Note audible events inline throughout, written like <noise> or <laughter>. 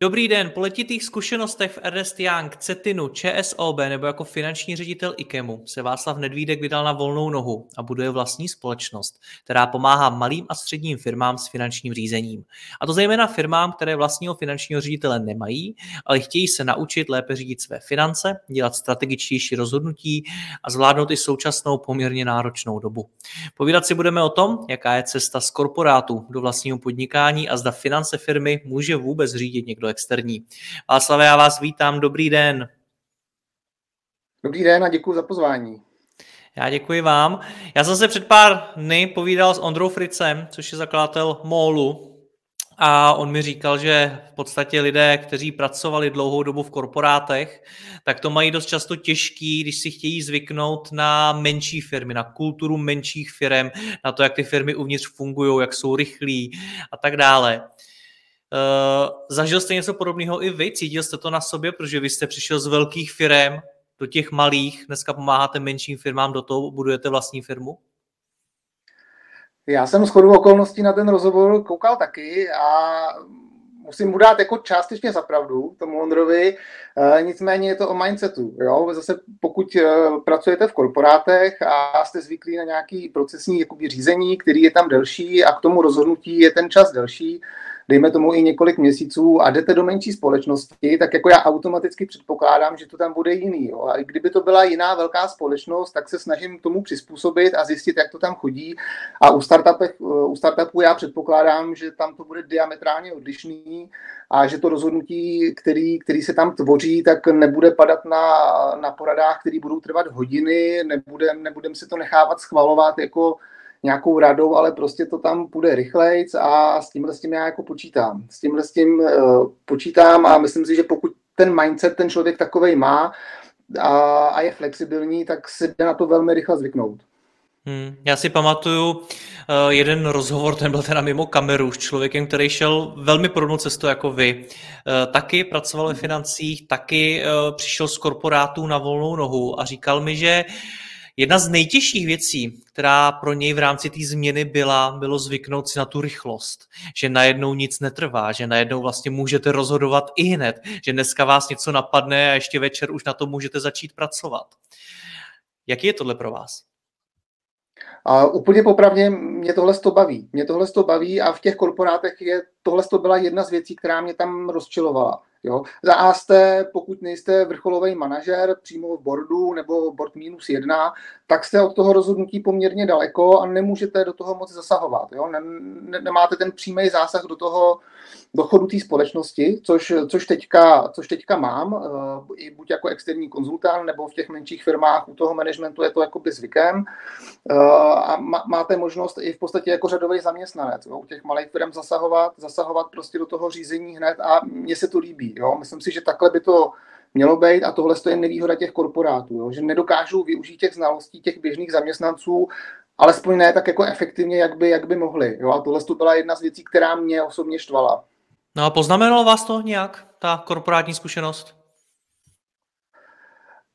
Dobrý den, po letitých zkušenostech v Ernest Young, Cetinu, ČSOB nebo jako finanční ředitel IKEMu se Václav Nedvídek vydal na volnou nohu a buduje vlastní společnost, která pomáhá malým a středním firmám s finančním řízením. A to zejména firmám, které vlastního finančního ředitele nemají, ale chtějí se naučit lépe řídit své finance, dělat strategičtější rozhodnutí a zvládnout i současnou poměrně náročnou dobu. Povídat si budeme o tom, jaká je cesta z korporátu do vlastního podnikání a zda finance firmy může vůbec řídit někdo externí. Václav, já vás vítám, dobrý den. Dobrý den a děkuji za pozvání. Já děkuji vám. Já jsem se před pár dny povídal s Ondrou Fricem, což je zakladatel MOLu, a on mi říkal, že v podstatě lidé, kteří pracovali dlouhou dobu v korporátech, tak to mají dost často těžký, když si chtějí zvyknout na menší firmy, na kulturu menších firm, na to, jak ty firmy uvnitř fungují, jak jsou rychlí a tak dále. Uh, zažil jste něco podobného i vy? Cítil jste to na sobě, protože vy jste přišel z velkých firm do těch malých, dneska pomáháte menším firmám, do toho budujete vlastní firmu? Já jsem s okolností na ten rozhovor koukal taky a musím mu dát jako částečně zapravdu tomu Ondrovi, e, nicméně je to o mindsetu. Jo? Zase pokud e, pracujete v korporátech a jste zvyklí na nějaký procesní jakoby, řízení, který je tam delší a k tomu rozhodnutí je ten čas delší, dejme tomu i několik měsíců a jdete do menší společnosti, tak jako já automaticky předpokládám, že to tam bude jiný. Jo. A kdyby to byla jiná velká společnost, tak se snažím tomu přizpůsobit a zjistit, jak to tam chodí. A u, u startupů já předpokládám, že tam to bude diametrálně odlišný a že to rozhodnutí, který, který se tam tvoří, tak nebude padat na, na poradách, které budou trvat hodiny, nebudem, nebudem se to nechávat schvalovat jako nějakou radou, ale prostě to tam půjde rychlejc a s tímhle s tím já jako počítám. S tímhle s tím uh, počítám a myslím si, že pokud ten mindset ten člověk takovej má a, a je flexibilní, tak se jde na to velmi rychle zvyknout. Hmm, já si pamatuju uh, jeden rozhovor, ten byl teda mimo kameru, s člověkem, který šel velmi podobnou cestu jako vy. Uh, taky pracoval ve financích, taky přišel z korporátů na volnou nohu a říkal mi, že Jedna z nejtěžších věcí, která pro něj v rámci té změny byla, bylo zvyknout si na tu rychlost. Že najednou nic netrvá, že najednou vlastně můžete rozhodovat i hned, že dneska vás něco napadne a ještě večer už na to můžete začít pracovat. Jaký je tohle pro vás? A úplně popravně mě tohle to baví. Mě tohle to baví a v těch korporátech je tohle to byla jedna z věcí, která mě tam rozčilovala. Jo. Za A jste, pokud nejste vrcholový manažer přímo v boardu nebo board minus jedna, tak jste od toho rozhodnutí poměrně daleko a nemůžete do toho moc zasahovat. Jo. Ne, ne, nemáte ten přímý zásah do toho dochodu té společnosti, což, což, teďka, což teďka mám, uh, i buď jako externí konzultant, nebo v těch menších firmách u toho managementu je to jako zvykem. Uh, a má, máte možnost i v podstatě jako řadový zaměstnanec jo, u těch malých firm zasahovat, zasahovat prostě do toho řízení hned a mně se to líbí. Jo. Myslím si, že takhle by to mělo být a tohle je nevýhoda těch korporátů, jo, že nedokážou využít těch znalostí těch běžných zaměstnanců, alespoň ne tak jako efektivně, jak by, jak by mohli. Jo. A tohle to byla jedna z věcí, která mě osobně štvala. No a poznamenalo vás to nějak, ta korporátní zkušenost?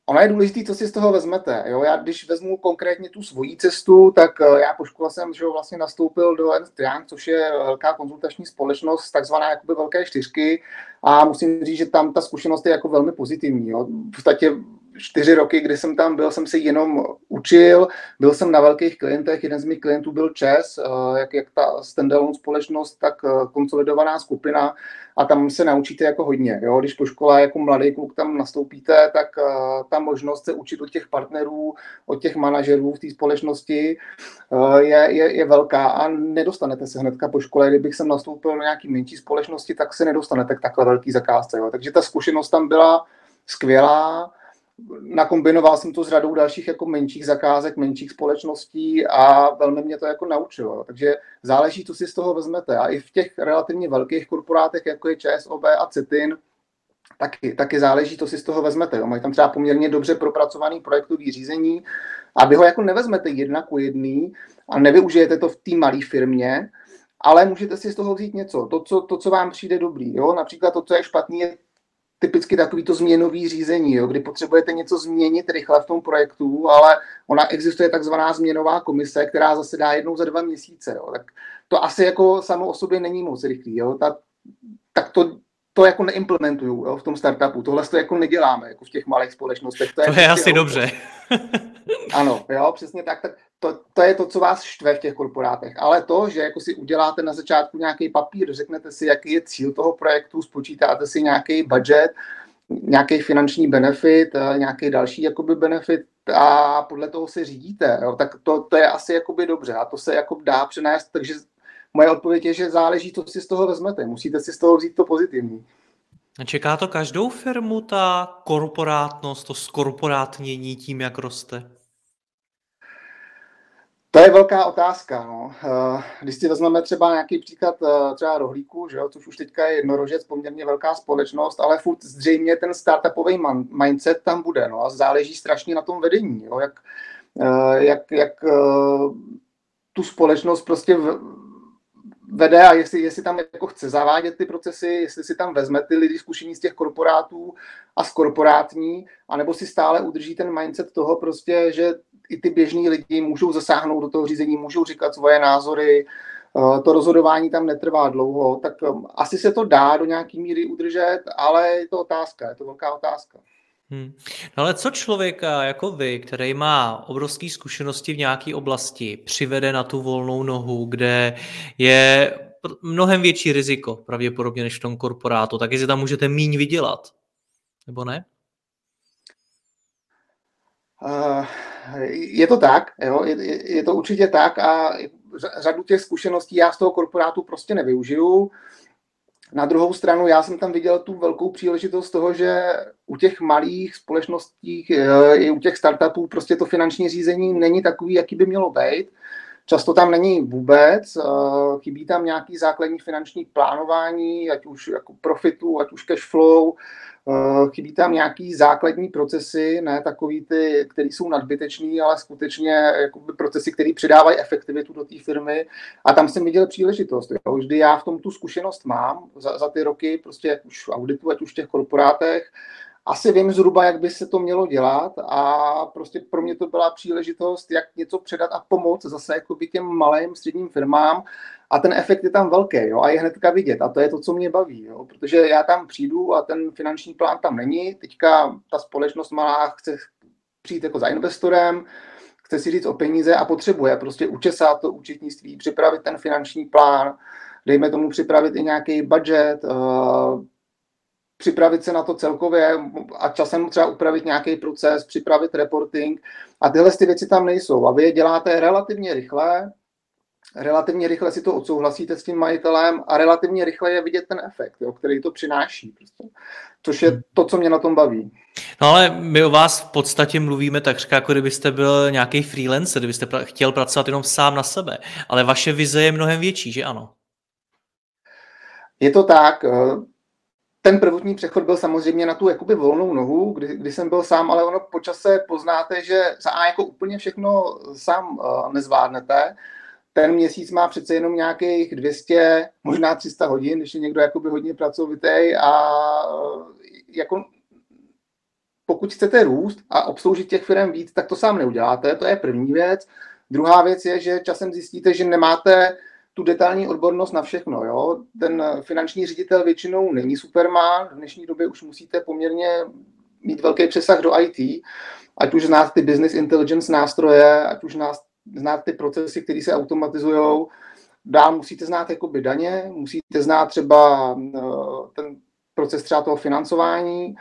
Ono je důležité, co si z toho vezmete. Jo? Já když vezmu konkrétně tu svoji cestu, tak eh, já po škole jsem že vlastně nastoupil do Ernst Young, což je velká konzultační společnost, takzvaná jakoby velké čtyřky a musím říct, že tam ta zkušenost je jako velmi pozitivní. Jo? V podstatě čtyři roky, kdy jsem tam byl, jsem se jenom učil, byl jsem na velkých klientech, jeden z mých klientů byl ČES, eh, jak, jak ta standalone společnost, tak eh, konsolidovaná skupina a tam se naučíte jako hodně. Jo? Když po škole jako mladý kluk tam nastoupíte, tak uh, ta možnost se učit od těch partnerů, od těch manažerů v té společnosti je, je, je velká a nedostanete se hnedka po škole. Kdybych jsem nastoupil do nějaký menší společnosti, tak se nedostanete k takhle velký zakázce. Jo? Takže ta zkušenost tam byla skvělá nakombinoval jsem to s radou dalších jako menších zakázek, menších společností a velmi mě to jako naučilo. Takže záleží, co si z toho vezmete. A i v těch relativně velkých korporátech, jako je ČSOB a CETIN, taky, taky záleží, co si z toho vezmete. Jo. Mají tam třeba poměrně dobře propracovaný projektový řízení a vy ho jako nevezmete jedna ku jedný a nevyužijete to v té malé firmě, ale můžete si z toho vzít něco, to co, to, co vám přijde dobrý. Jo? Například to, co je špatný, je typicky takovýto změnový řízení, jo? kdy potřebujete něco změnit rychle v tom projektu, ale ona existuje takzvaná změnová komise, která zase dá jednou za dva měsíce. Jo? Tak to asi jako samo o sobě není moc rychlý. Jo? Ta, tak to, to jako neimplementuju jo, v tom startupu. Tohle to jako neděláme jako v těch malých společnostech. To je, to je prostě asi dobře. <laughs> ano, jo, přesně tak. tak to, to, je to, co vás štve v těch korporátech. Ale to, že jako si uděláte na začátku nějaký papír, řeknete si, jaký je cíl toho projektu, spočítáte si nějaký budget, nějaký finanční benefit, nějaký další jakoby benefit a podle toho se řídíte, jo, tak to, to je asi jakoby dobře a to se jako dá přenést, takže moje odpověď je, že záleží, co si z toho vezmete. Musíte si z toho vzít to pozitivní. A čeká to každou firmu ta korporátnost, to skorporátnění tím, jak roste? To je velká otázka. No. Eh, když si vezmeme třeba nějaký příklad eh, třeba rohlíku, že jo, což už teďka je jednorožec, poměrně velká společnost, ale furt zřejmě ten startupový mindset tam bude. No, a záleží strašně na tom vedení, jo, jak, eh, jak, jak tu společnost prostě vede a jestli, jestli tam jako chce zavádět ty procesy, jestli si tam vezme ty lidi zkušení z těch korporátů a z korporátní, anebo si stále udrží ten mindset toho prostě, že i ty běžní lidi můžou zasáhnout do toho řízení, můžou říkat svoje názory, eh, to rozhodování tam netrvá dlouho, tak eh, asi se to dá do nějaký míry udržet, ale je to otázka, je to velká otázka. Hmm. No ale co člověka jako vy, který má obrovské zkušenosti v nějaké oblasti, přivede na tu volnou nohu, kde je mnohem větší riziko pravděpodobně než v tom korporátu, tak jestli tam můžete míň vydělat, nebo ne? Uh, je to tak, jo, je, je to určitě tak a řadu těch zkušeností já z toho korporátu prostě nevyužiju. Na druhou stranu já jsem tam viděl tu velkou příležitost toho, že u těch malých společností eh, i u těch startupů prostě to finanční řízení není takový, jaký by mělo být. Často tam není vůbec, eh, chybí tam nějaký základní finanční plánování, ať už jako profitu, ať už cash flow, chybí tam nějaký základní procesy, ne takový ty, které jsou nadbytečný, ale skutečně jakoby procesy, které přidávají efektivitu do té firmy. A tam jsem viděl příležitost. Jo. Vždy já v tom tu zkušenost mám za, za ty roky, prostě už v auditu, ať už v těch korporátech, asi vím zhruba, jak by se to mělo dělat a prostě pro mě to byla příležitost, jak něco předat a pomoct zase jako by těm malým středním firmám a ten efekt je tam velký jo, a je hnedka vidět. A to je to, co mě baví, jo, protože já tam přijdu a ten finanční plán tam není, teďka ta společnost malá chce přijít jako za investorem, chce si říct o peníze a potřebuje prostě učesat to účetnictví, připravit ten finanční plán, dejme tomu připravit i nějaký budget, uh, připravit se na to celkově a časem třeba upravit nějaký proces, připravit reporting. A tyhle ty věci tam nejsou. A vy je děláte relativně rychle, relativně rychle si to odsouhlasíte s tím majitelem a relativně rychle je vidět ten efekt, jo, který to přináší. Prostě. Což je to, co mě na tom baví. No ale my o vás v podstatě mluvíme tak říká, jako kdybyste byl nějaký freelancer, kdybyste chtěl pracovat jenom sám na sebe. Ale vaše vize je mnohem větší, že ano? Je to tak. Eh, ten prvotní přechod byl samozřejmě na tu jakoby volnou nohu, kdy, kdy jsem byl sám, ale ono po čase poznáte, že za A jako úplně všechno sám uh, nezvládnete. Ten měsíc má přece jenom nějakých 200, možná 300 hodin, když je někdo jakoby hodně pracovitý a uh, jako pokud chcete růst a obsloužit těch firm víc, tak to sám neuděláte, to je první věc. Druhá věc je, že časem zjistíte, že nemáte tu detailní odbornost na všechno. Jo? Ten finanční ředitel většinou není superman, v dnešní době už musíte poměrně mít velký přesah do IT, ať už znát ty business intelligence nástroje, ať už znát ty procesy, které se automatizují, dál musíte znát jakoby daně, musíte znát třeba eh, ten proces třeba toho financování,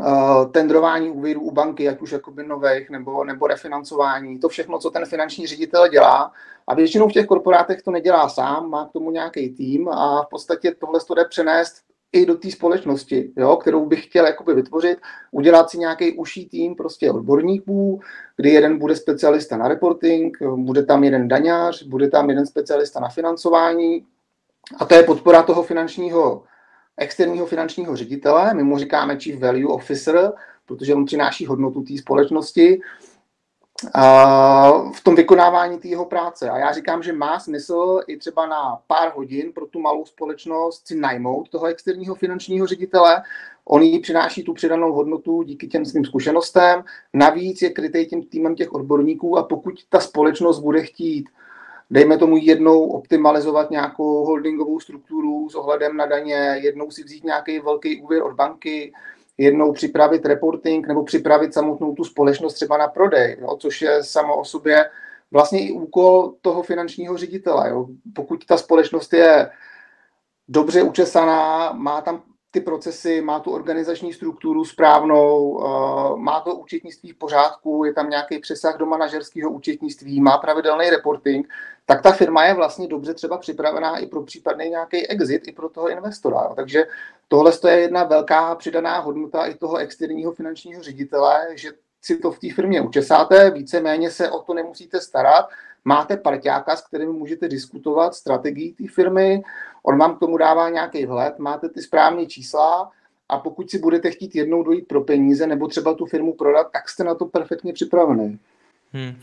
uh, tendrování úvěrů u banky, ať už jakoby nových nebo, nebo refinancování, to všechno, co ten finanční ředitel dělá. A většinou v těch korporátech to nedělá sám, má k tomu nějaký tým a v podstatě tohle to jde přenést i do té společnosti, jo, kterou bych chtěl jakoby vytvořit, udělat si nějaký uší tým prostě odborníků, kdy jeden bude specialista na reporting, bude tam jeden daňář, bude tam jeden specialista na financování. A to je podpora toho finančního, externího finančního ředitele, my mu říkáme Chief Value Officer, protože on přináší hodnotu té společnosti v tom vykonávání té jeho práce. A já říkám, že má smysl i třeba na pár hodin pro tu malou společnost si najmout toho externího finančního ředitele. On jí přináší tu přidanou hodnotu díky těm svým zkušenostem. Navíc je krytý tím týmem těch odborníků a pokud ta společnost bude chtít dejme tomu jednou optimalizovat nějakou holdingovou strukturu s ohledem na daně, jednou si vzít nějaký velký úvěr od banky, jednou připravit reporting nebo připravit samotnou tu společnost třeba na prodej, jo, což je samo o sobě vlastně i úkol toho finančního ředitele. Jo. Pokud ta společnost je dobře učesaná, má tam ty procesy, má tu organizační strukturu správnou, eh, má to účetnictví v pořádku, je tam nějaký přesah do manažerského účetnictví, má pravidelný reporting, tak ta firma je vlastně dobře třeba připravená i pro případný nějaký exit, i pro toho investora. Takže tohle je jedna velká přidaná hodnota i toho externího finančního ředitele, že si to v té firmě učesáte, víceméně se o to nemusíte starat, máte parťáka, s kterým můžete diskutovat strategii té firmy, on vám k tomu dává nějaký vhled, máte ty správné čísla a pokud si budete chtít jednou dojít pro peníze nebo třeba tu firmu prodat, tak jste na to perfektně připravený. Hmm.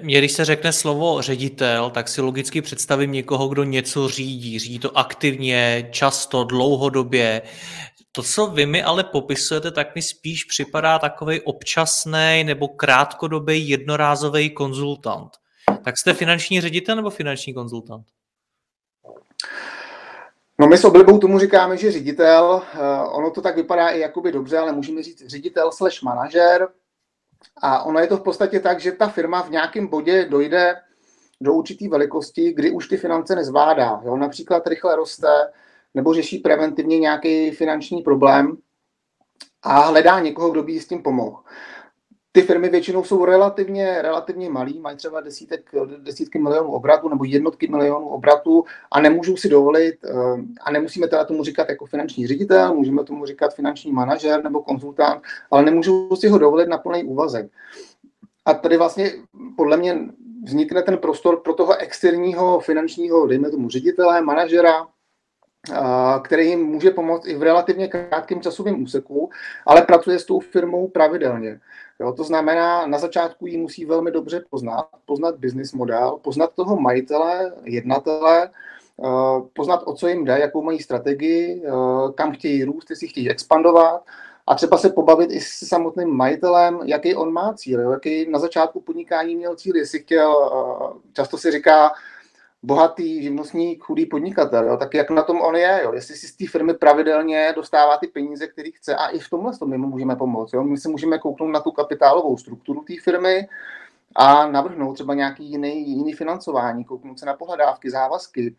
Když se řekne slovo ředitel, tak si logicky představím někoho, kdo něco řídí. Řídí to aktivně, často, dlouhodobě. To, co vy mi ale popisujete, tak mi spíš připadá takový občasný nebo krátkodobý jednorázový konzultant. Tak jste finanční ředitel nebo finanční konzultant? No my s oblibou tomu říkáme, že ředitel, uh, ono to tak vypadá i jakoby dobře, ale můžeme říct ředitel slash manažer. A ono je to v podstatě tak, že ta firma v nějakém bodě dojde do určité velikosti, kdy už ty finance nezvládá. Jo? Například rychle roste nebo řeší preventivně nějaký finanční problém a hledá někoho, kdo by s tím pomohl ty firmy většinou jsou relativně, relativně malý, mají třeba desítek, desítky milionů obratů nebo jednotky milionů obratů a nemůžou si dovolit, eh, a nemusíme teda tomu říkat jako finanční ředitel, můžeme tomu říkat finanční manažer nebo konzultant, ale nemůžou si ho dovolit na plný úvazek. A tady vlastně podle mě vznikne ten prostor pro toho externího finančního, dejme tomu ředitele, manažera, který jim může pomoct i v relativně krátkém časovém úseku, ale pracuje s tou firmou pravidelně. Jo, to znamená, na začátku ji musí velmi dobře poznat, poznat business model, poznat toho majitele, jednatele, poznat, o co jim jde, jakou mají strategii, kam chtějí růst, jestli chtějí expandovat a třeba se pobavit i s samotným majitelem, jaký on má cíl, jaký na začátku podnikání měl cíl, jestli chtěl, často se říká, bohatý živnostník, chudý podnikatel, jo, tak jak na tom on je, jo, jestli si z té firmy pravidelně dostává ty peníze, které chce a i v tomhle to my mu můžeme pomoct. Jo. My si můžeme kouknout na tu kapitálovou strukturu té firmy a navrhnout třeba nějaký jiný, jiný financování, kouknout se na pohledávky, závazky,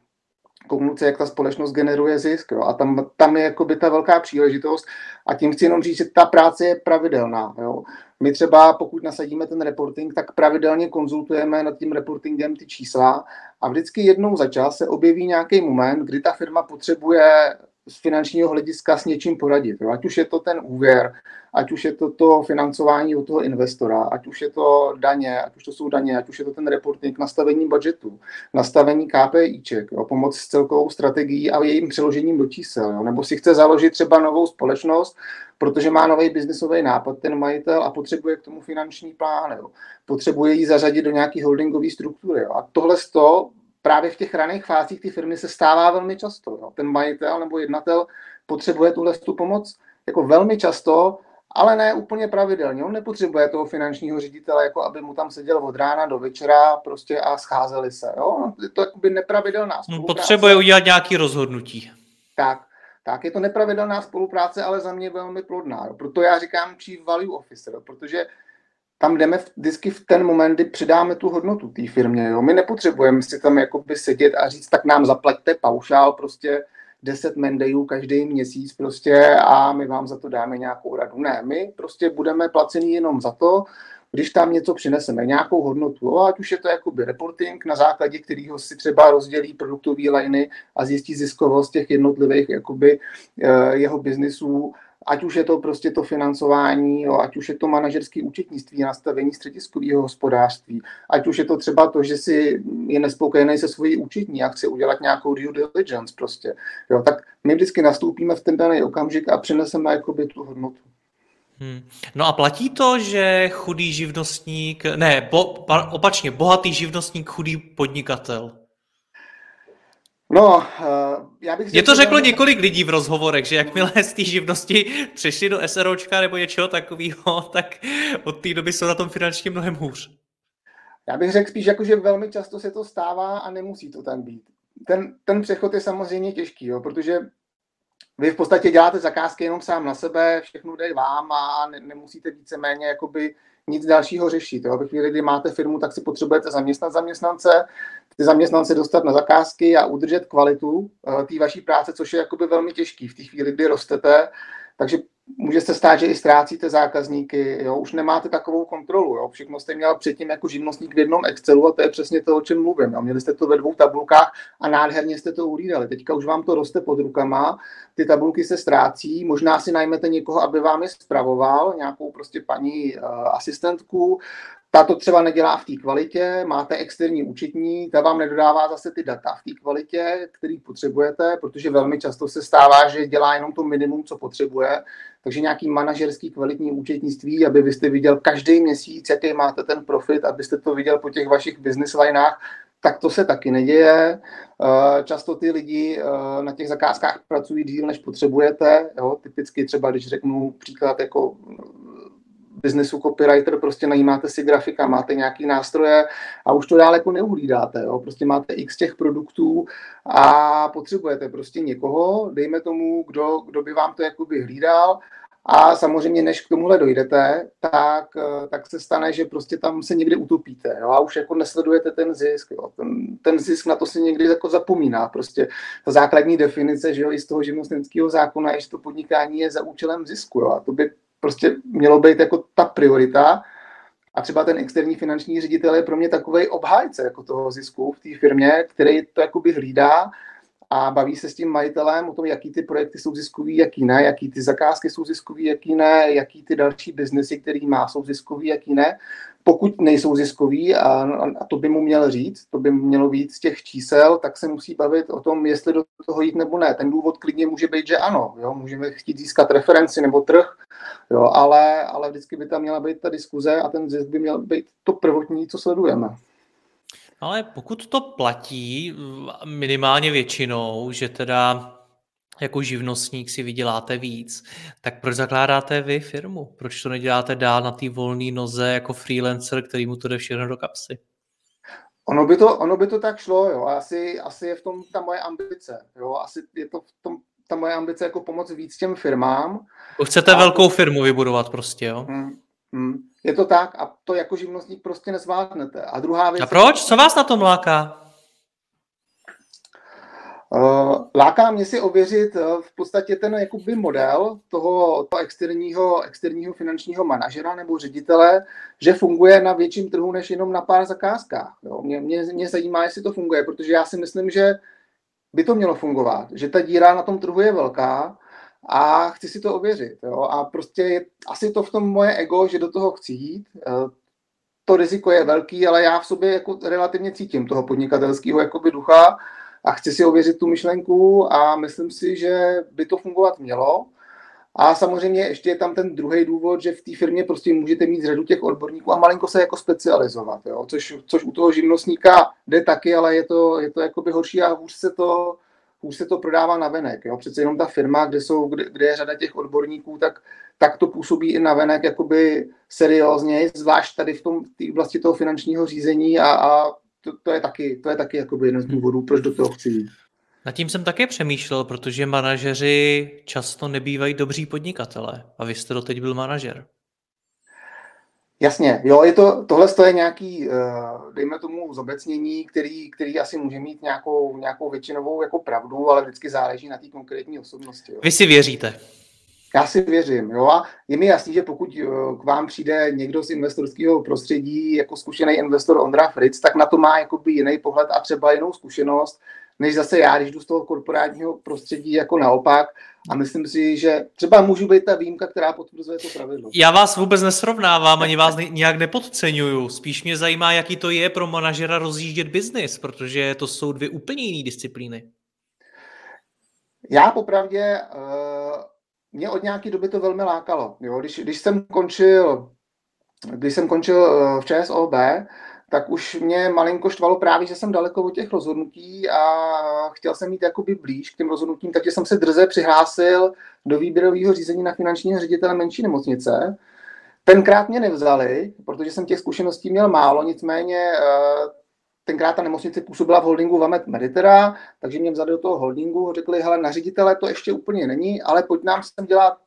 kouknout se, jak ta společnost generuje zisk. Jo. A tam, tam je jakoby ta velká příležitost. A tím chci jenom říct, že ta práce je pravidelná. Jo. My třeba, pokud nasadíme ten reporting, tak pravidelně konzultujeme nad tím reportingem ty čísla a vždycky jednou za čas se objeví nějaký moment, kdy ta firma potřebuje z finančního hlediska s něčím poradit. Jo. Ať už je to ten úvěr, ať už je to to financování od toho investora, ať už je to daně, ať už to jsou daně, ať už je to ten reporting, nastavení budgetu, nastavení KPIček, jo, pomoc s celkovou strategií a jejím přeložením do čísel. Jo. Nebo si chce založit třeba novou společnost, protože má nový biznisový nápad ten majitel a potřebuje k tomu finanční plán. Jo. Potřebuje ji zařadit do nějaké holdingové struktury. Jo. A tohle to právě v těch raných fázích ty firmy se stává velmi často. Jo. Ten majitel nebo jednatel potřebuje tuhle tu pomoc jako velmi často, ale ne úplně pravidelně. On nepotřebuje toho finančního ředitele, jako aby mu tam seděl od rána do večera prostě a scházeli se. Jo. Je to jakoby nepravidelná no, spolupráce. Potřebuje udělat nějaké rozhodnutí. Tak, tak je to nepravidelná spolupráce, ale za mě velmi plodná. Jo. Proto já říkám Chief Value Officer, protože tam jdeme vždycky v ten moment, kdy přidáme tu hodnotu té firmě. Jo. My nepotřebujeme si tam jakoby sedět a říct, tak nám zaplaťte paušál prostě 10 mendejů každý měsíc prostě a my vám za to dáme nějakou radu. Ne, my prostě budeme placení jenom za to, když tam něco přineseme, nějakou hodnotu, ať už je to jakoby reporting, na základě kterého si třeba rozdělí produktové liny a zjistí ziskovost těch jednotlivých jakoby, eh, jeho biznisů, ať už je to prostě to financování, jo, ať už je to manažerské účetnictví, nastavení střediskového hospodářství, ať už je to třeba to, že si je nespokojený se svojí účetní a chce udělat nějakou due diligence prostě, jo, tak my vždycky nastoupíme v ten daný okamžik a přineseme jakoby tu hodnotu. Hmm. No a platí to, že chudý živnostník, ne, bo, opačně, bohatý živnostník, chudý podnikatel? No, uh, já bych... Je to řeklo několik lidí v rozhovorech, že jakmile z té živnosti přešli do SROčka nebo něčeho takového, <laughs> tak od té doby jsou na tom finančně mnohem hůř. Já bych řekl spíš, jako, že velmi často se to stává a nemusí to tam být. Ten, ten přechod je samozřejmě těžký, jo, protože vy v podstatě děláte zakázky jenom sám na sebe, všechno jde vám a ne, nemusíte víceméně jakoby nic dalšího řešit. Jo. Ve chvíli, kdy máte firmu, tak si potřebujete zaměstnat zaměstnance, ty zaměstnance dostat na zakázky a udržet kvalitu uh, té vaší práce, což je jakoby velmi těžký v té chvíli, kdy rostete. Takže může se stát, že i ztrácíte zákazníky, jo, už nemáte takovou kontrolu, jo, všechno jste měl předtím jako živnostník v jednom Excelu a to je přesně to, o čem mluvím, jo. měli jste to ve dvou tabulkách a nádherně jste to uhlídali, teďka už vám to roste pod rukama, ty tabulky se ztrácí, možná si najmete někoho, aby vám je spravoval, nějakou prostě paní uh, asistentku, ta to třeba nedělá v té kvalitě, máte externí účetní, ta vám nedodává zase ty data v té kvalitě, který potřebujete, protože velmi často se stává, že dělá jenom to minimum, co potřebuje. Takže nějaký manažerský kvalitní účetnictví, aby vy jste viděl každý měsíc, jaký máte ten profit, abyste to viděl po těch vašich business lineách, tak to se taky neděje. Eh, často ty lidi eh, na těch zakázkách pracují díl, než potřebujete. Jo? Typicky třeba, když řeknu příklad jako biznesu copywriter, prostě najímáte si grafika, máte nějaký nástroje a už to dál jako neuhlídáte. Jo? Prostě máte x těch produktů a potřebujete prostě někoho, dejme tomu, kdo, kdo by vám to jakoby hlídal a samozřejmě, než k tomuhle dojdete, tak, tak se stane, že prostě tam se někdy utopíte jo? a už jako nesledujete ten zisk. Jo? Ten, ten zisk na to se někdy jako zapomíná. Prostě ta základní definice že jo, i z toho živnostenského zákona je, že to podnikání je za účelem zisku. Jo? A to by prostě mělo být jako ta priorita. A třeba ten externí finanční ředitel je pro mě takový obhájce jako toho zisku v té firmě, který to jakoby hlídá a baví se s tím majitelem o tom, jaký ty projekty jsou ziskový, jaký ne, jaký ty zakázky jsou ziskový, jaký ne, jaký ty další biznesy, který má, jsou ziskový, jaký ne. Pokud nejsou ziskový, a, a to by mu měl říct, to by mělo být z těch čísel, tak se musí bavit o tom, jestli do toho jít nebo ne. Ten důvod klidně může být, že ano, jo? můžeme chtít získat referenci nebo trh, jo? Ale, ale vždycky by tam měla být ta diskuze a ten zisk by měl být to prvotní, co sledujeme. Ale pokud to platí minimálně většinou, že teda jako živnostník si vyděláte víc, tak proč zakládáte vy firmu? Proč to neděláte dál na té volné noze jako freelancer, který mu to jde všechno do kapsy? Ono by to, ono by to tak šlo, jo. Asi, asi je v tom ta moje ambice, jo. Asi je to v tom ta moje ambice jako pomoct víc těm firmám. Chcete a... velkou firmu vybudovat prostě, jo? Hmm, hmm. Je to tak a to jako živnostník prostě nezvládnete. A druhá věc... A proč? Co vás na tom láká? Uh, láká mě si ověřit uh, v podstatě ten jakoby model toho, toho externího, externího finančního manažera nebo ředitele, že funguje na větším trhu než jenom na pár zakázkách. Jo. Mě, mě, mě zajímá, jestli to funguje, protože já si myslím, že by to mělo fungovat, že ta díra na tom trhu je velká a chci si to ověřit. Jo? A prostě je asi to v tom moje ego, že do toho chci jít. Eh, to riziko je velký, ale já v sobě jako relativně cítím toho podnikatelského jakoby ducha a chci si ověřit tu myšlenku a myslím si, že by to fungovat mělo. A samozřejmě ještě je tam ten druhý důvod, že v té firmě prostě můžete mít řadu těch odborníků a malinko se jako specializovat, jo? Což, což u toho živnostníka jde taky, ale je to, je to jakoby horší a hůř se to, hůř se to prodává na venek. Jo? Přece jenom ta firma, kde, jsou, kde, kde je řada těch odborníků, tak, tak to působí i na venek jakoby seriózně, zvlášť tady v tom v oblasti toho finančního řízení a, a to, to, je taky, to je taky jakoby jeden z důvodů, proč do toho chci jít. Nad tím jsem také přemýšlel, protože manažeři často nebývají dobří podnikatele a vy jste doteď byl manažer. Jasně, jo, je to, tohle je nějaký, eh, dejme tomu, zobecnění, který, který asi může mít nějakou, nějakou většinovou jako pravdu, ale vždycky záleží na té konkrétní osobnosti. Jo. Vy si věříte? Já si věřím, jo, a je mi jasný, že pokud eh, k vám přijde někdo z investorského prostředí, jako zkušený investor Ondra Fritz, tak na to má jakoby jiný pohled a třeba jinou zkušenost, než zase já, když jdu z toho korporátního prostředí jako naopak. A myslím si, že třeba můžu být ta výjimka, která potvrzuje to pravidlo. Já vás vůbec nesrovnávám, ani vás nějak nepodceňuju. Spíš mě zajímá, jaký to je pro manažera rozjíždět biznis, protože to jsou dvě úplně jiné disciplíny. Já popravdě, uh, mě od nějaké doby to velmi lákalo. Jo? Když, když jsem končil když jsem končil uh, v ČSOB, tak už mě malinko štvalo právě, že jsem daleko od těch rozhodnutí a chtěl jsem mít jakoby blíž k těm rozhodnutím, takže jsem se drze přihlásil do výběrového řízení na finančního ředitele menší nemocnice. Tenkrát mě nevzali, protože jsem těch zkušeností měl málo, nicméně uh, tenkrát ta nemocnice působila v holdingu Vamet Meditera, takže mě vzali do toho holdingu, řekli, hele, na ředitele to ještě úplně není, ale pojď nám sem dělat,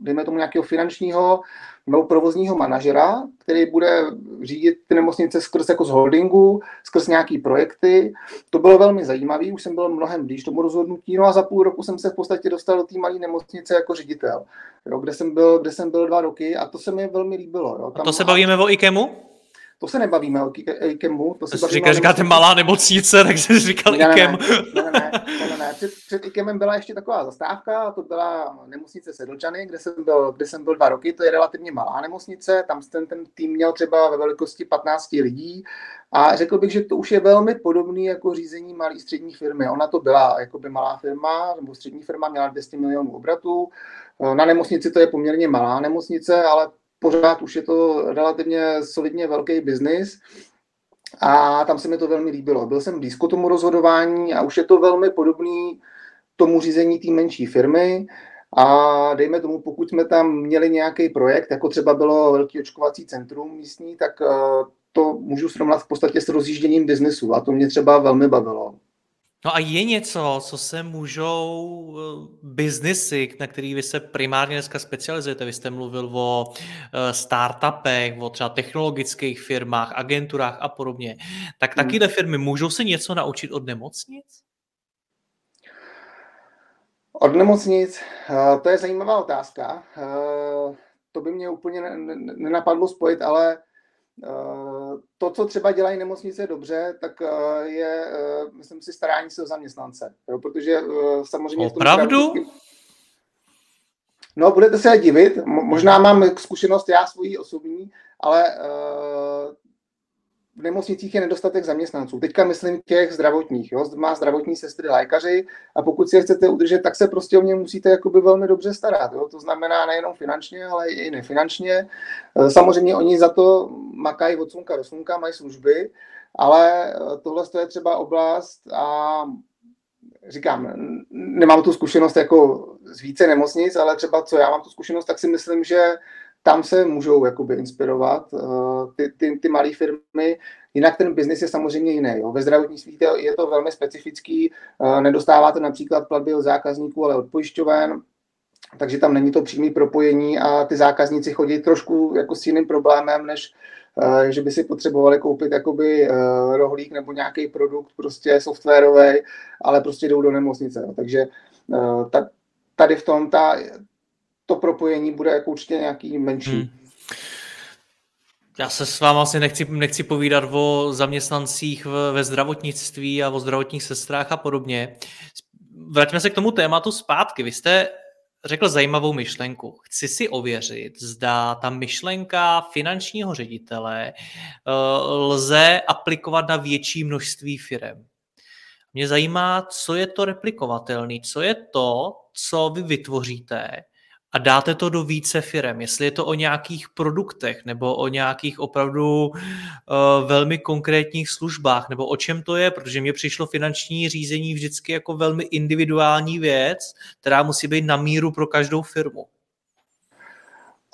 dejme tomu nějakého finančního nebo provozního manažera, který bude řídit ty nemocnice skrz jako z holdingu, skrz nějaký projekty. To bylo velmi zajímavé, už jsem byl mnohem blíž tomu rozhodnutí, no a za půl roku jsem se v podstatě dostal do té malé nemocnice jako ředitel, jo, kde, jsem byl, kde jsem byl dva roky a to se mi velmi líbilo. Jo. Tam a to se bavíme o IKEMu? To se nebavíme o IKEMu. To se bavíme říká, říkáte malá nemocnice, <laughs> tak jsi říkal ne, IKEM. Ne, ne, ne, ne, ne, ne. Před, před IKEMem byla ještě taková zastávka, a to byla nemocnice Sedlčany, kde jsem, byl, kde jsem byl dva roky, to je relativně malá nemocnice, tam ten, ten tým měl třeba ve velikosti 15 lidí a řekl bych, že to už je velmi podobný jako řízení malé střední firmy. Ona to byla jakoby malá firma, nebo střední firma měla 200 milionů obratů, na nemocnici to je poměrně malá nemocnice, ale pořád už je to relativně solidně velký biznis a tam se mi to velmi líbilo. Byl jsem blízko tomu rozhodování a už je to velmi podobný tomu řízení té menší firmy a dejme tomu, pokud jsme tam měli nějaký projekt, jako třeba bylo velký očkovací centrum místní, tak eh, to můžu srovnat v podstatě s rozjížděním biznesu a to mě třeba velmi bavilo. No a je něco, co se můžou eh, biznesy, na který vy se primárně dneska specializujete, vy jste mluvil o eh, startupech, o třeba technologických firmách, agenturách a podobně, tak hmm. takové firmy můžou se něco naučit od nemocnic? Od nemocnic, eh, to je zajímavá otázka. To by mě úplně nenapadlo spojit, ale to, co třeba dělají nemocnice dobře, tak eh, je, eh, myslím si, starání se o zaměstnance. Jo? Protože samozřejmě... Opravdu? No, budete se divit. Možná mám zkušenost já svojí osobní, ale v nemocnicích je nedostatek zaměstnanců. Teďka myslím těch zdravotních, jo? má zdravotní sestry, lékaři a pokud si je chcete udržet, tak se prostě o ně musíte jakoby velmi dobře starat. Jo? To znamená nejenom finančně, ale i nefinančně. E, samozřejmě oni za to makají od slunka do slunka, mají služby, ale e, tohle je třeba oblast a říkám, nemám tu zkušenost jako z více nemocnic, ale třeba co já mám tu zkušenost, tak si myslím, že tam se můžou jakoby inspirovat uh, ty, ty, ty malé firmy. Jinak ten biznis je samozřejmě jiný. Jo. Ve zdravotnictví je to velmi specifický. Uh, nedostáváte například platby od zákazníků, ale od pojišťoven, takže tam není to přímé propojení a ty zákazníci chodí trošku jako s jiným problémem, než uh, že by si potřebovali koupit jakoby uh, rohlík nebo nějaký produkt prostě softwarový, ale prostě jdou do nemocnice. Jo. Takže uh, ta, tady v tom ta, to propojení bude jako určitě nějaký menší. Hmm. Já se s vámi asi nechci, nechci povídat o zaměstnancích ve zdravotnictví a o zdravotních sestrách a podobně. Vraťme se k tomu tématu zpátky. Vy jste řekl zajímavou myšlenku. Chci si ověřit, zda ta myšlenka finančního ředitele eh, lze aplikovat na větší množství firm. Mě zajímá, co je to replikovatelný, co je to, co vy vytvoříte, a dáte to do více firm, jestli je to o nějakých produktech nebo o nějakých opravdu uh, velmi konkrétních službách, nebo o čem to je, protože mě přišlo finanční řízení vždycky jako velmi individuální věc, která musí být na míru pro každou firmu.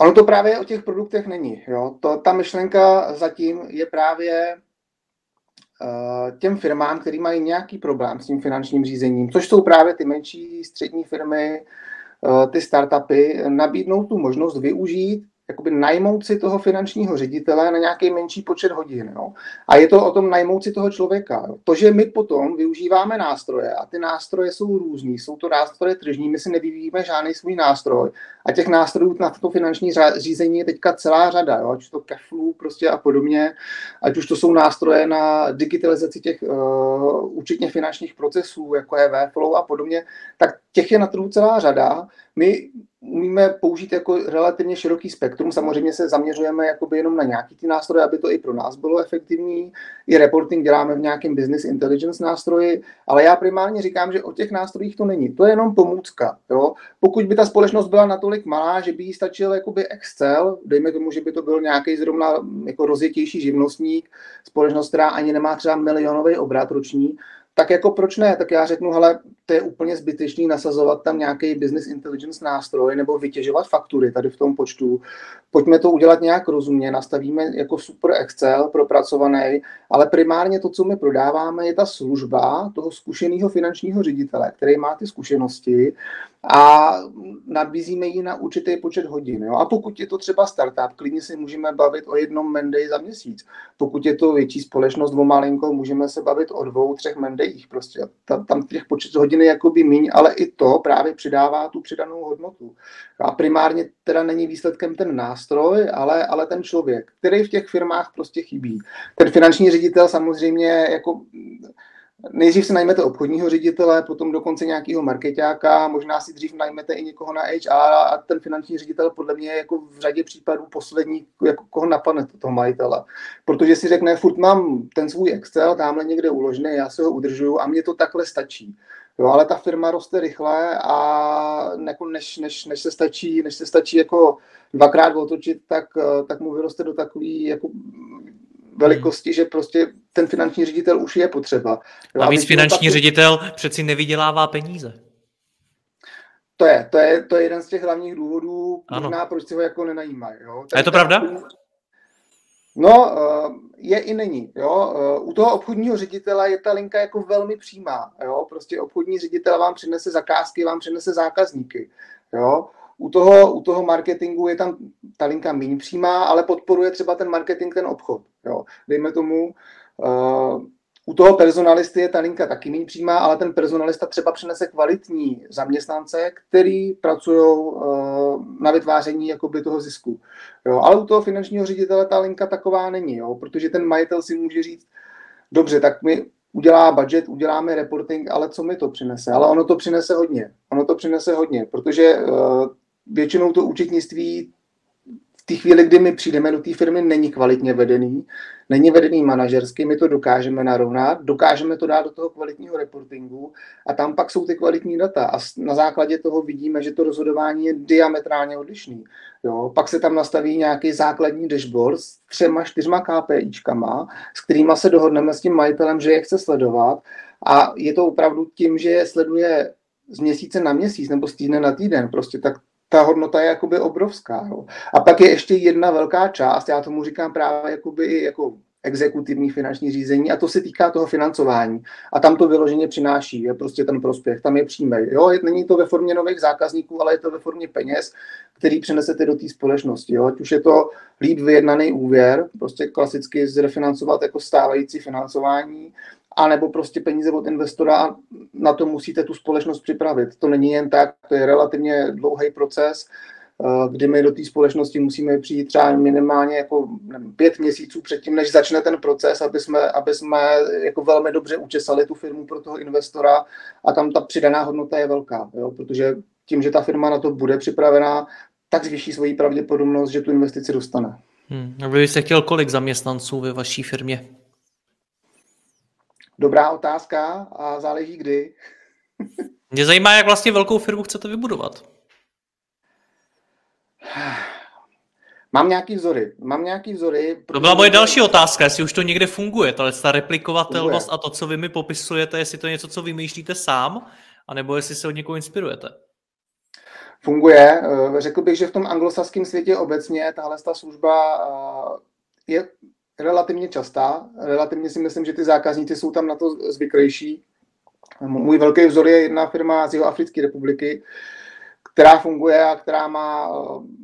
Ono to právě o těch produktech není. Jo? To, ta myšlenka zatím je právě uh, těm firmám, který mají nějaký problém s tím finančním řízením, což jsou právě ty menší střední firmy, Eh, ty startupy nabídnou tu možnost využít jakoby najmout si toho finančního ředitele na nějaký menší počet hodin. Jo? A je to o tom najmout si toho člověka. Jo? To, že my potom využíváme nástroje a ty nástroje jsou různý, jsou to nástroje tržní, my si nevyvíjíme žádný svůj nástroj a těch nástrojů na to finanční řízení je teďka celá řada, jo? ať to keflu prostě a podobně, ať už to jsou nástroje na digitalizaci těch uh, účetně finančních procesů, jako je Webflow a podobně, tak těch je na trhu celá řada. My umíme použít jako relativně široký spektrum. Samozřejmě se zaměřujeme jakoby jenom na nějaký ty nástroje, aby to i pro nás bylo efektivní. I reporting děláme v nějakém business intelligence nástroji, ale já primárně říkám, že o těch nástrojích to není. To je jenom pomůcka. Jo? Pokud by ta společnost byla natolik malá, že by jí stačil jakoby Excel, dejme tomu, že by to byl nějaký zrovna jako rozjetější živnostník, společnost, která ani nemá třeba milionový obrat roční, tak jako proč ne? Tak já řeknu, hele, to je úplně zbytečný nasazovat tam nějaký business intelligence nástroj nebo vytěžovat faktury tady v tom počtu. Pojďme to udělat nějak rozumně, nastavíme jako super Excel propracovaný, ale primárně to, co my prodáváme, je ta služba toho zkušeného finančního ředitele, který má ty zkušenosti a nabízíme ji na určitý počet hodin. Jo? A pokud je to třeba startup, klidně si můžeme bavit o jednom Menday za měsíc. Pokud je to větší společnost o malinkou, můžeme se bavit o dvou, třech Mendayích. Prostě tam, tam těch počet hodin je jakoby míň, ale i to právě přidává tu přidanou hodnotu. A primárně teda není výsledkem ten nástroj, ale, ale ten člověk, který v těch firmách prostě chybí. Ten finanční ředitel samozřejmě jako Nejdřív si najmete obchodního ředitele, potom dokonce nějakého marketáka, možná si dřív najmete i někoho na HR a ten finanční ředitel podle mě jako v řadě případů poslední, jako koho napadne toho majitele. Protože si řekne, furt mám ten svůj Excel tamhle někde uložený, já se ho udržuju a mně to takhle stačí. Jo, ale ta firma roste rychle a jako než, než, než, se stačí, než se stačí jako dvakrát otočit, tak, tak mu vyroste do takový jako velikosti, že prostě ten finanční ředitel už je potřeba. A víc finanční taky... ředitel přeci nevydělává peníze. To je, to je, to je jeden z těch hlavních důvodů, ano. možná proč si ho jako nenajímají. Jo? A je to pravda? No, eh, je i není. Jo? Eh, u toho obchodního ředitele je ta linka jako velmi přímá. Jo? Prostě obchodní ředitel vám přinese zakázky, vám přinese zákazníky. Jo? U toho, u toho marketingu je tam ta linka méně přímá, ale podporuje třeba ten marketing, ten obchod. Jo. Dejme tomu, uh, u toho personalisty je ta linka taky méně přímá, ale ten personalista třeba přinese kvalitní zaměstnance, který pracují uh, na vytváření jakoby toho zisku. Jo. Ale u toho finančního ředitele ta linka taková není, jo, protože ten majitel si může říct, dobře, tak mi udělá budget, uděláme reporting, ale co mi to přinese? Ale ono to přinese hodně. Ono to přinese hodně, protože uh, většinou to účetnictví v té chvíli, kdy my přijdeme do té firmy, není kvalitně vedený, není vedený manažersky, my to dokážeme narovnat, dokážeme to dát do toho kvalitního reportingu a tam pak jsou ty kvalitní data. A na základě toho vidíme, že to rozhodování je diametrálně odlišný. Jo, pak se tam nastaví nějaký základní dashboard s třema, čtyřma KPIčkama, s kterými se dohodneme s tím majitelem, že je chce sledovat. A je to opravdu tím, že je sleduje z měsíce na měsíc nebo z týdne na týden, prostě tak ta hodnota je jakoby obrovská. Jo. A pak je ještě jedna velká část, já tomu říkám právě jakoby jako exekutivní finanční řízení a to se týká toho financování. A tam to vyloženě přináší, je prostě ten prospěch, tam je přímý. Jo, není to ve formě nových zákazníků, ale je to ve formě peněz, který přenesete do té společnosti. Jo. Ať už je to líp vyjednaný úvěr, prostě klasicky zrefinancovat jako stávající financování, anebo prostě peníze od investora a na to musíte tu společnost připravit. To není jen tak, to je relativně dlouhý proces, eh, kdy my do té společnosti musíme přijít třeba minimálně jako nevím, pět měsíců předtím, než začne ten proces, aby jsme, aby jsme jako velmi dobře učesali tu firmu pro toho investora a tam ta přidaná hodnota je velká, jo? protože tím, že ta firma na to bude připravená, tak zvýší svoji pravděpodobnost, že tu investici dostane. Hmm. A vy byste chtěl kolik zaměstnanců ve vaší firmě? Dobrá otázka a záleží kdy. Mě zajímá, jak vlastně velkou firmu chcete vybudovat. Mám nějaký vzory. Mám nějaký vzory. To byla moje další otázka, jestli už to někde funguje, ta, ta replikovatelnost funguje. a to, co vy mi popisujete, jestli to je něco, co vymýšlíte sám, anebo jestli se od někoho inspirujete. Funguje. Eh, řekl bych, že v tom anglosaském světě obecně tahle ta služba eh, je relativně častá. Relativně si myslím, že ty zákazníci jsou tam na to zvyklejší. Můj velký vzor je jedna firma z Jihoafrické republiky, která funguje a která má eh,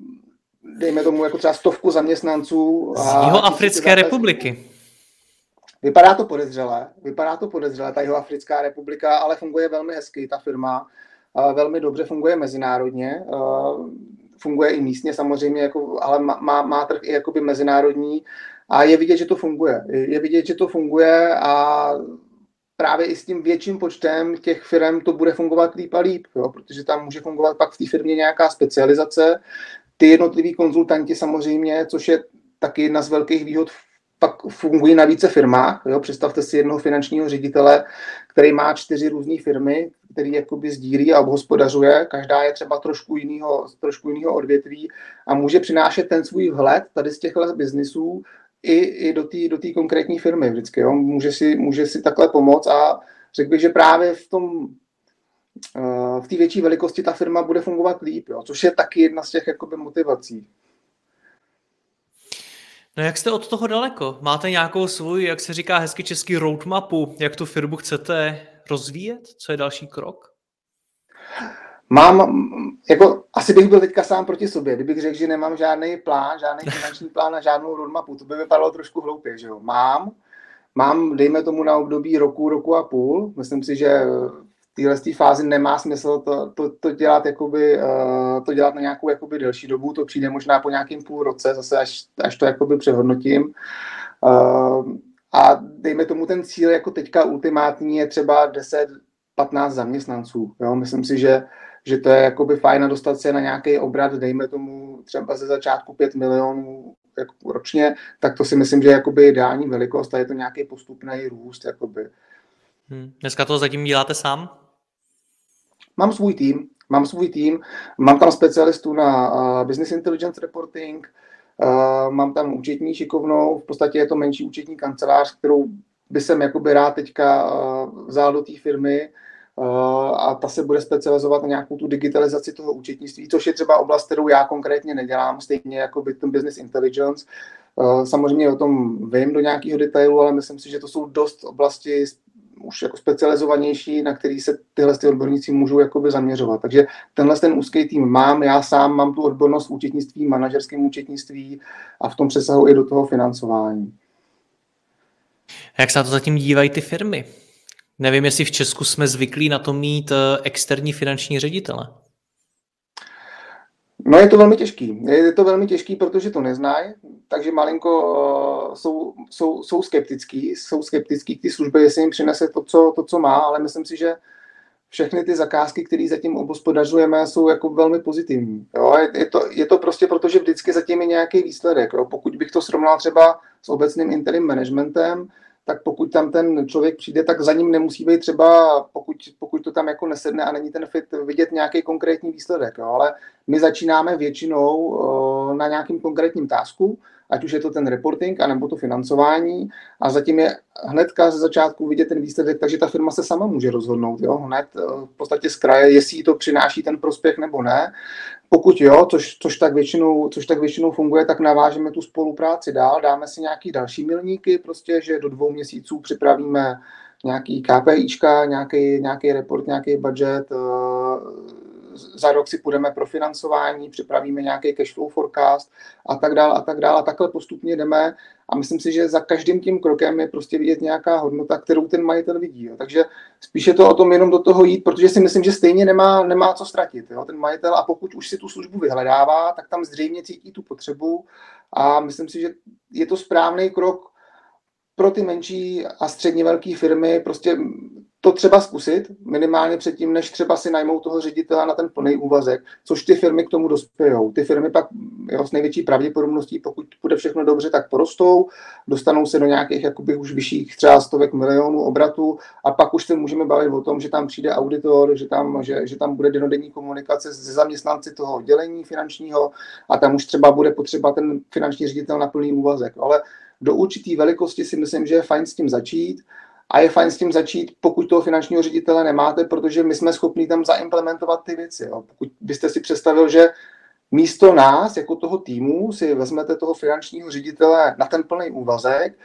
dejme tomu jako třeba stovku zaměstnanců. Z Jihoafrické republiky. Vypadá to podezřele, vypadá to podezřele, ta Jihoafrická republika, ale funguje velmi hezky, ta firma, velmi dobře funguje mezinárodně, funguje i místně samozřejmě, jako, ale má, má trh i jakoby mezinárodní a je vidět, že to funguje. Je vidět, že to funguje a právě i s tím větším počtem těch firm to bude fungovat líp a líp, jo? protože tam může fungovat pak v té firmě nějaká specializace. Ty jednotliví konzultanti samozřejmě, což je taky jedna z velkých výhod pak fungují na více firmách. Jo? Představte si jednoho finančního ředitele, který má čtyři různé firmy, který jakoby sdílí a obhospodařuje. Každá je třeba trošku jiného, trošku jiného odvětví a může přinášet ten svůj vhled tady z těchto biznisů i, i do té do konkrétní firmy vždycky. Jo? Může, si, může si takhle pomoct a řekl bych, že právě v tom eh, v té větší velikosti ta firma bude fungovat líp, jo? což je taky jedna z těch jakoby, motivací. No jak jste od toho daleko? Máte nějakou svůj, jak se říká hezky český roadmapu, jak tu firmu chcete rozvíjet? Co je další krok? Mám, jako asi bych byl teďka sám proti sobě, kdybych řekl, že nemám žádný plán, žádný <laughs> finanční plán a žádnou roadmapu, to by vypadalo trošku hloupě, že jo. Mám, mám, dejme tomu na období roku, roku a půl, myslím si, že téhle fázi nemá smysl to, to, to, dělat, jakoby, uh, to dělat na nějakou jakoby delší dobu, to přijde možná po nějakém půl roce, zase až, až to jakoby přehodnotím. Uh, a dejme tomu ten cíl jako teďka ultimátní je třeba 10-15 zaměstnanců. Jo? Myslím si, že, že to je jakoby fajn dostat se na nějaký obrat, dejme tomu třeba ze začátku 5 milionů jako ročně, tak to si myslím, že je jakoby ideální velikost a je to nějaký postupný růst. Jakoby. Hmm. Dneska to zatím děláte sám? Mám svůj tým, mám svůj tým, mám tam specialistů na uh, business intelligence reporting, uh, mám tam účetní šikovnou, v podstatě je to menší účetní kancelář, kterou by jsem jakoby rád teďka uh, vzal do té firmy uh, a ta se bude specializovat na nějakou tu digitalizaci toho účetnictví, což je třeba oblast, kterou já konkrétně nedělám, stejně jako by ten business intelligence. Uh, samozřejmě o tom vím do nějakého detailu, ale myslím si, že to jsou dost oblasti už jako specializovanější, na který se tyhle ty odborníci můžou jakoby zaměřovat. Takže tenhle ten úzký tým mám, já sám mám tu odbornost v účetnictví, manažerském účetnictví a v tom přesahu i do toho financování. Jak se na to zatím dívají ty firmy? Nevím, jestli v Česku jsme zvyklí na to mít eh, externí finanční ředitele. No je to velmi těžký. Je to velmi těžký, protože to neznají, takže malinko uh, jsou, jsou, jsou skeptický, jsou skeptický k té službě, jestli jim přinese to co, to, co má, ale myslím si, že všechny ty zakázky, které zatím obospodařujeme, jsou jako velmi pozitivní. Jo? Je, je, to, je to prostě proto, že vždycky zatím je nějaký výsledek. Jo? Pokud bych to srovnal třeba s obecným interim managementem, tak pokud tam ten člověk přijde, tak za ním nemusí být třeba, pokud, pokud to tam jako nesedne a není ten fit, vidět nějaký konkrétní výsledek. Jo. Ale my začínáme většinou uh, na nějakým konkrétním tásku, ať už je to ten reporting, anebo to financování a zatím je hnedka ze začátku vidět ten výsledek, takže ta firma se sama může rozhodnout, jo, hned uh, v podstatě z kraje, jestli to přináší ten prospěch nebo ne. Pokud jo, což, což, tak většinou, což tak většinou funguje, tak navážeme tu spolupráci dál, dáme si nějaký další milníky, prostě, že do dvou měsíců připravíme nějaký KPIčka, nějaký, nějaký report, nějaký budget, eh, za rok si půjdeme pro financování, připravíme nějaký cash flow forecast a tak dále a tak dále. A takhle postupně jdeme a myslím si, že za každým tím krokem je prostě vidět nějaká hodnota, kterou ten majitel vidí. Jo. Takže spíše to o tom jenom do toho jít, protože si myslím, že stejně nemá, nemá co ztratit. Jo. Ten majitel a pokud už si tu službu vyhledává, tak tam zřejmě cítí tu potřebu a myslím si, že je to správný krok pro ty menší a středně velké firmy prostě to třeba zkusit, minimálně předtím, než třeba si najmou toho ředitela na ten plný úvazek, což ty firmy k tomu dospějou. Ty firmy pak jo, s největší pravděpodobností, pokud bude všechno dobře, tak porostou, dostanou se do nějakých jakoby už vyšších třeba stovek milionů obratů a pak už se můžeme bavit o tom, že tam přijde auditor, že tam, že, že tam bude denodenní komunikace se zaměstnanci toho oddělení finančního a tam už třeba bude potřeba ten finanční ředitel na plný úvazek. Ale do určité velikosti si myslím, že je fajn s tím začít a je fajn s tím začít, pokud toho finančního ředitele nemáte, protože my jsme schopni tam zaimplementovat ty věci. Jo. Pokud byste si představil, že místo nás, jako toho týmu, si vezmete toho finančního ředitele na ten plný úvazek,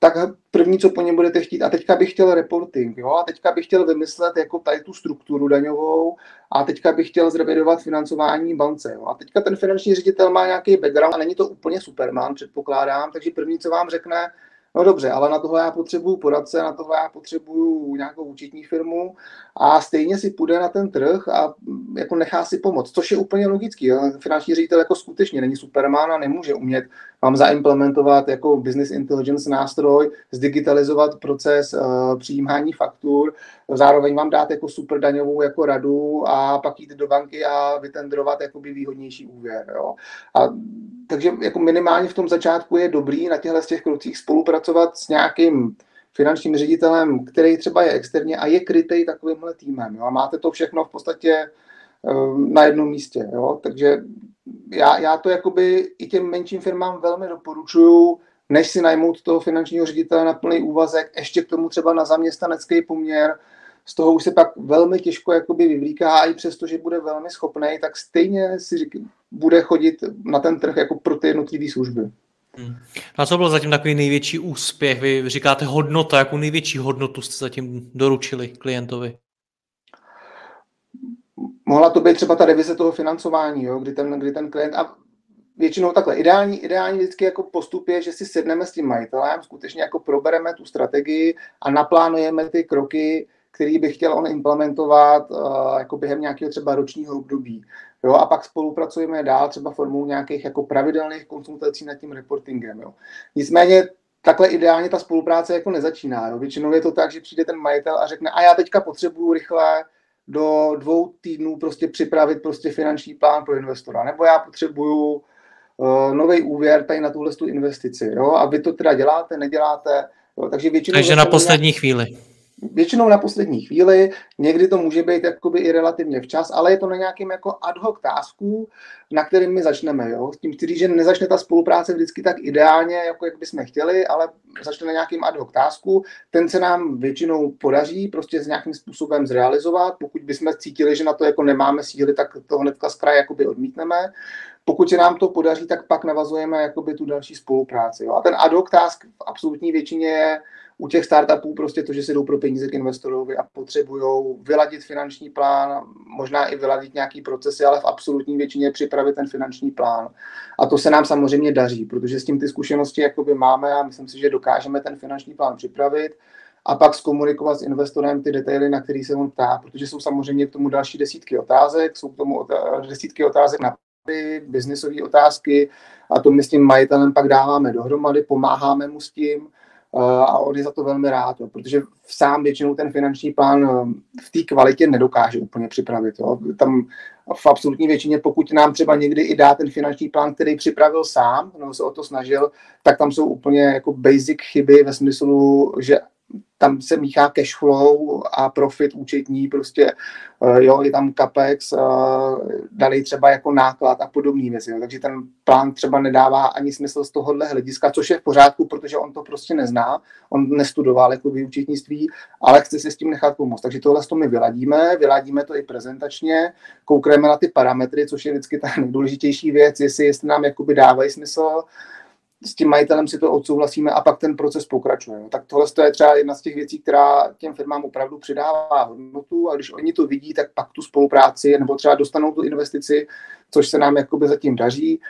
tak první, co po něm budete chtít, a teďka bych chtěl reporting, jo, a teďka bych chtěl vymyslet jako tady tu strukturu daňovou, a teďka bych chtěl zrevidovat financování bance, jo. A teďka ten finanční ředitel má nějaký background a není to úplně superman, předpokládám, takže první, co vám řekne, No dobře, ale na tohle já potřebuju poradce, na tohle já potřebuju nějakou účetní firmu a stejně si půjde na ten trh a jako nechá si pomoct, což je úplně logický. Finanční ředitel jako skutečně není superman a nemůže umět vám zaimplementovat jako business intelligence nástroj, zdigitalizovat proces uh, přijímání faktur, zároveň vám dát jako super daňovou jako radu a pak jít do banky a vytendrovat jakoby výhodnější úvěr. Jo? A takže jako minimálně v tom začátku je dobrý na těchto těch krocích spolupracovat s nějakým finančním ředitelem, který třeba je externě a je krytej takovýmhle týmem. Jo? A máte to všechno v podstatě uh, na jednom místě. Jo? Takže já, já to jakoby i těm menším firmám velmi doporučuju, než si najmout toho finančního ředitele na plný úvazek, ještě k tomu třeba na zaměstnanecký poměr, z toho už se pak velmi těžko jakoby vyvlíká a i přesto, že bude velmi schopný, tak stejně si řík, bude chodit na ten trh jako pro ty jednotlivé služby. Hmm. A co byl zatím takový největší úspěch? Vy říkáte hodnota, jakou největší hodnotu jste zatím doručili klientovi? Mohla to být třeba ta revize toho financování, jo, kdy, ten, kdy ten klient, a většinou takhle, ideální, ideální vždycky jako postup je, že si sedneme s tím majitelem, skutečně jako probereme tu strategii a naplánujeme ty kroky, který by chtěl on implementovat uh, jako během nějakého třeba ročního období. Jo, a pak spolupracujeme dál třeba formou nějakých jako pravidelných konsultací nad tím reportingem. Jo. Nicméně takhle ideálně ta spolupráce jako nezačíná. Jo. Většinou je to tak, že přijde ten majitel a řekne, a já teďka potřebuju rychle do dvou týdnů prostě připravit prostě finanční plán pro investora, nebo já potřebuju uh, nový úvěr tady na tuhle tu investici. Jo. A vy to teda děláte, neděláte. Jo. Takže většinou... Takže na poslední nějak... chvíli většinou na poslední chvíli, někdy to může být jakoby i relativně včas, ale je to na nějakém jako ad hoc tásku, na kterým my začneme. Jo? S tím chci říct, že nezačne ta spolupráce vždycky tak ideálně, jako jak bychom chtěli, ale začne na nějakým ad hoc tásku. Ten se nám většinou podaří prostě s nějakým způsobem zrealizovat. Pokud bychom cítili, že na to jako nemáme síly, tak to hnedka z kraje jakoby odmítneme. Pokud se nám to podaří, tak pak navazujeme jakoby tu další spolupráci. Jo? A ten ad hoc task v absolutní většině je u těch startupů prostě to, že si jdou pro peníze k investorovi a potřebují vyladit finanční plán, možná i vyladit nějaký procesy, ale v absolutní většině připravit ten finanční plán. A to se nám samozřejmě daří, protože s tím ty zkušenosti jakoby máme a myslím si, že dokážeme ten finanční plán připravit a pak zkomunikovat s investorem ty detaily, na který se on ptá, protože jsou samozřejmě k tomu další desítky otázek, jsou k tomu desítky otázek na biznisové otázky a to my s tím majitelem pak dáváme dohromady, pomáháme mu s tím a on je za to velmi rád, jo, protože sám většinou ten finanční plán eh, v té kvalitě nedokáže úplně připravit. Jo. Tam v absolutní většině, pokud nám třeba někdy i dá ten finanční plán, který připravil sám, nebo se o to snažil, tak tam jsou úplně jako basic chyby ve smyslu, že tam se míchá cash flow a profit účetní, prostě eh, jo, je tam capex, eh, dali třeba jako náklad a podobné věci. Jo. Takže ten plán třeba nedává ani smysl z tohohle hlediska, což je v pořádku, protože on to prostě nezná, on nestudoval jako vyučetnictví, ale chce si s tím nechat pomoct. Takže tohle to my vyladíme, vyladíme to i prezentačně, koukneme na ty parametry, což je vždycky ta nejdůležitější věc, jestli, jestli nám jakoby dávají smysl, s tím majitelem si to odsouhlasíme a pak ten proces pokračuje. Tak tohle je třeba jedna z těch věcí, která těm firmám opravdu přidává hodnotu a když oni to vidí, tak pak tu spolupráci nebo třeba dostanou tu investici, což se nám jakoby zatím daří,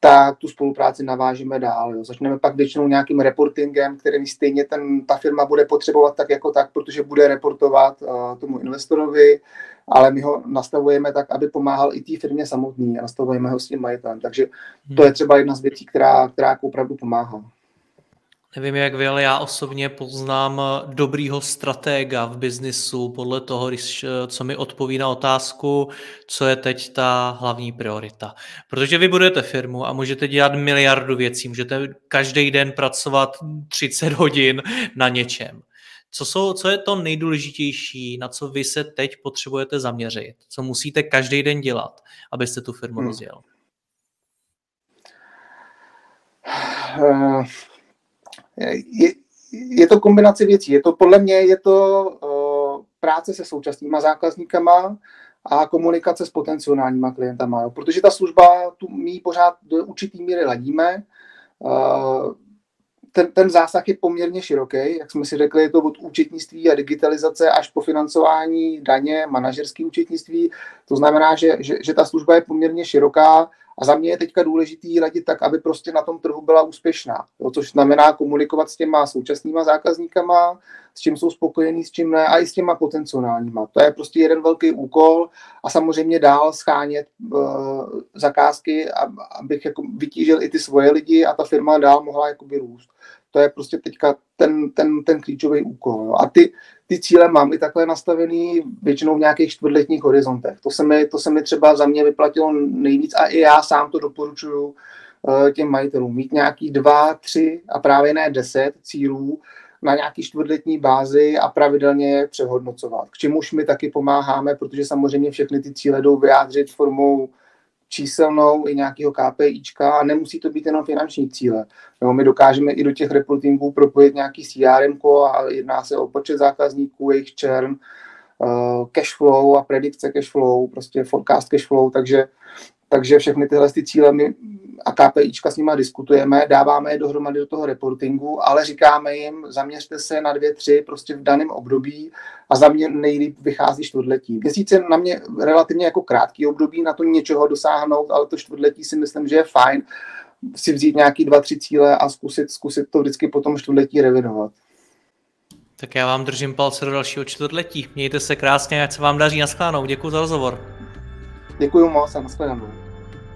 tak tu spolupráci navážíme dál. Jo. Začneme pak většinou nějakým reportingem, který stejně ten, ta firma bude potřebovat tak jako tak, protože bude reportovat uh, tomu investorovi, ale my ho nastavujeme tak, aby pomáhal i té firmě samotný a nastavujeme ho s tím majitelem. Takže to je třeba jedna z věcí, která, která jako opravdu pomáhá. Nevím, jak vy, ale já osobně poznám dobrýho stratega v biznisu podle toho, když, co mi odpoví na otázku, co je teď ta hlavní priorita. Protože vy budete firmu a můžete dělat miliardu věcí, můžete každý den pracovat 30 hodin na něčem. Co, jsou, co je to nejdůležitější, na co vy se teď potřebujete zaměřit? Co musíte každý den dělat, abyste tu firmu hmm. rozjel? Uh je, je to kombinace věcí. Je to podle mě je to uh, práce se současnýma zákazníkama a komunikace s potenciálníma klientama. Jo. Protože ta služba, tu my pořád do určitý míry ladíme. Uh, ten, ten zásah je poměrně široký, jak jsme si řekli, je to od účetnictví a digitalizace až po financování daně, manažerské účetnictví. To znamená, že, že, že ta služba je poměrně široká a za mě je teďka důležitý radit tak, aby prostě na tom trhu byla úspěšná. Jo, což znamená komunikovat s těma současnýma zákazníkama, s čím jsou spokojení, s čím ne, a i s těma potenciálníma. To je prostě jeden velký úkol a samozřejmě dál schánět uh, zakázky, abych jako vytížil i ty svoje lidi a ta firma dál mohla jakoby růst. To je prostě teďka ten, ten, ten klíčový úkol. Jo. A ty, ty cíle mám i takhle nastavený většinou v nějakých čtvrtletních horizontech. To se, mi, to se mi třeba za mě vyplatilo nejvíc a i já sám to doporučuju uh, těm majitelům. Mít nějaký dva, tři a právě ne deset cílů na nějaký čtvrtletní bázi a pravidelně je přehodnocovat. K čemuž my taky pomáháme, protože samozřejmě všechny ty cíle jdou vyjádřit formou číselnou i nějakého KPIčka a nemusí to být jenom finanční cíle. Jo, my dokážeme i do těch reportingů propojit nějaký CRM a jedná se o počet zákazníků, jejich churn, uh, cash flow a predikce cash flow, prostě forecast cash flow, takže, takže všechny tyhle ty cíle my a KPIčka s nimi diskutujeme, dáváme je dohromady do toho reportingu, ale říkáme jim, zaměřte se na dvě, tři prostě v daném období a za mě nejlíp vychází čtvrtletí. Měsíc je na mě relativně jako krátký období na to něčeho dosáhnout, ale to čtvrtletí si myslím, že je fajn si vzít nějaký dva, tři cíle a zkusit, zkusit to vždycky potom čtvrtletí revidovat. Tak já vám držím palce do dalšího čtvrtletí. Mějte se krásně, ať se vám daří. Naschledanou. Děkuji za rozhovor. Děkuji moc a naschledanou.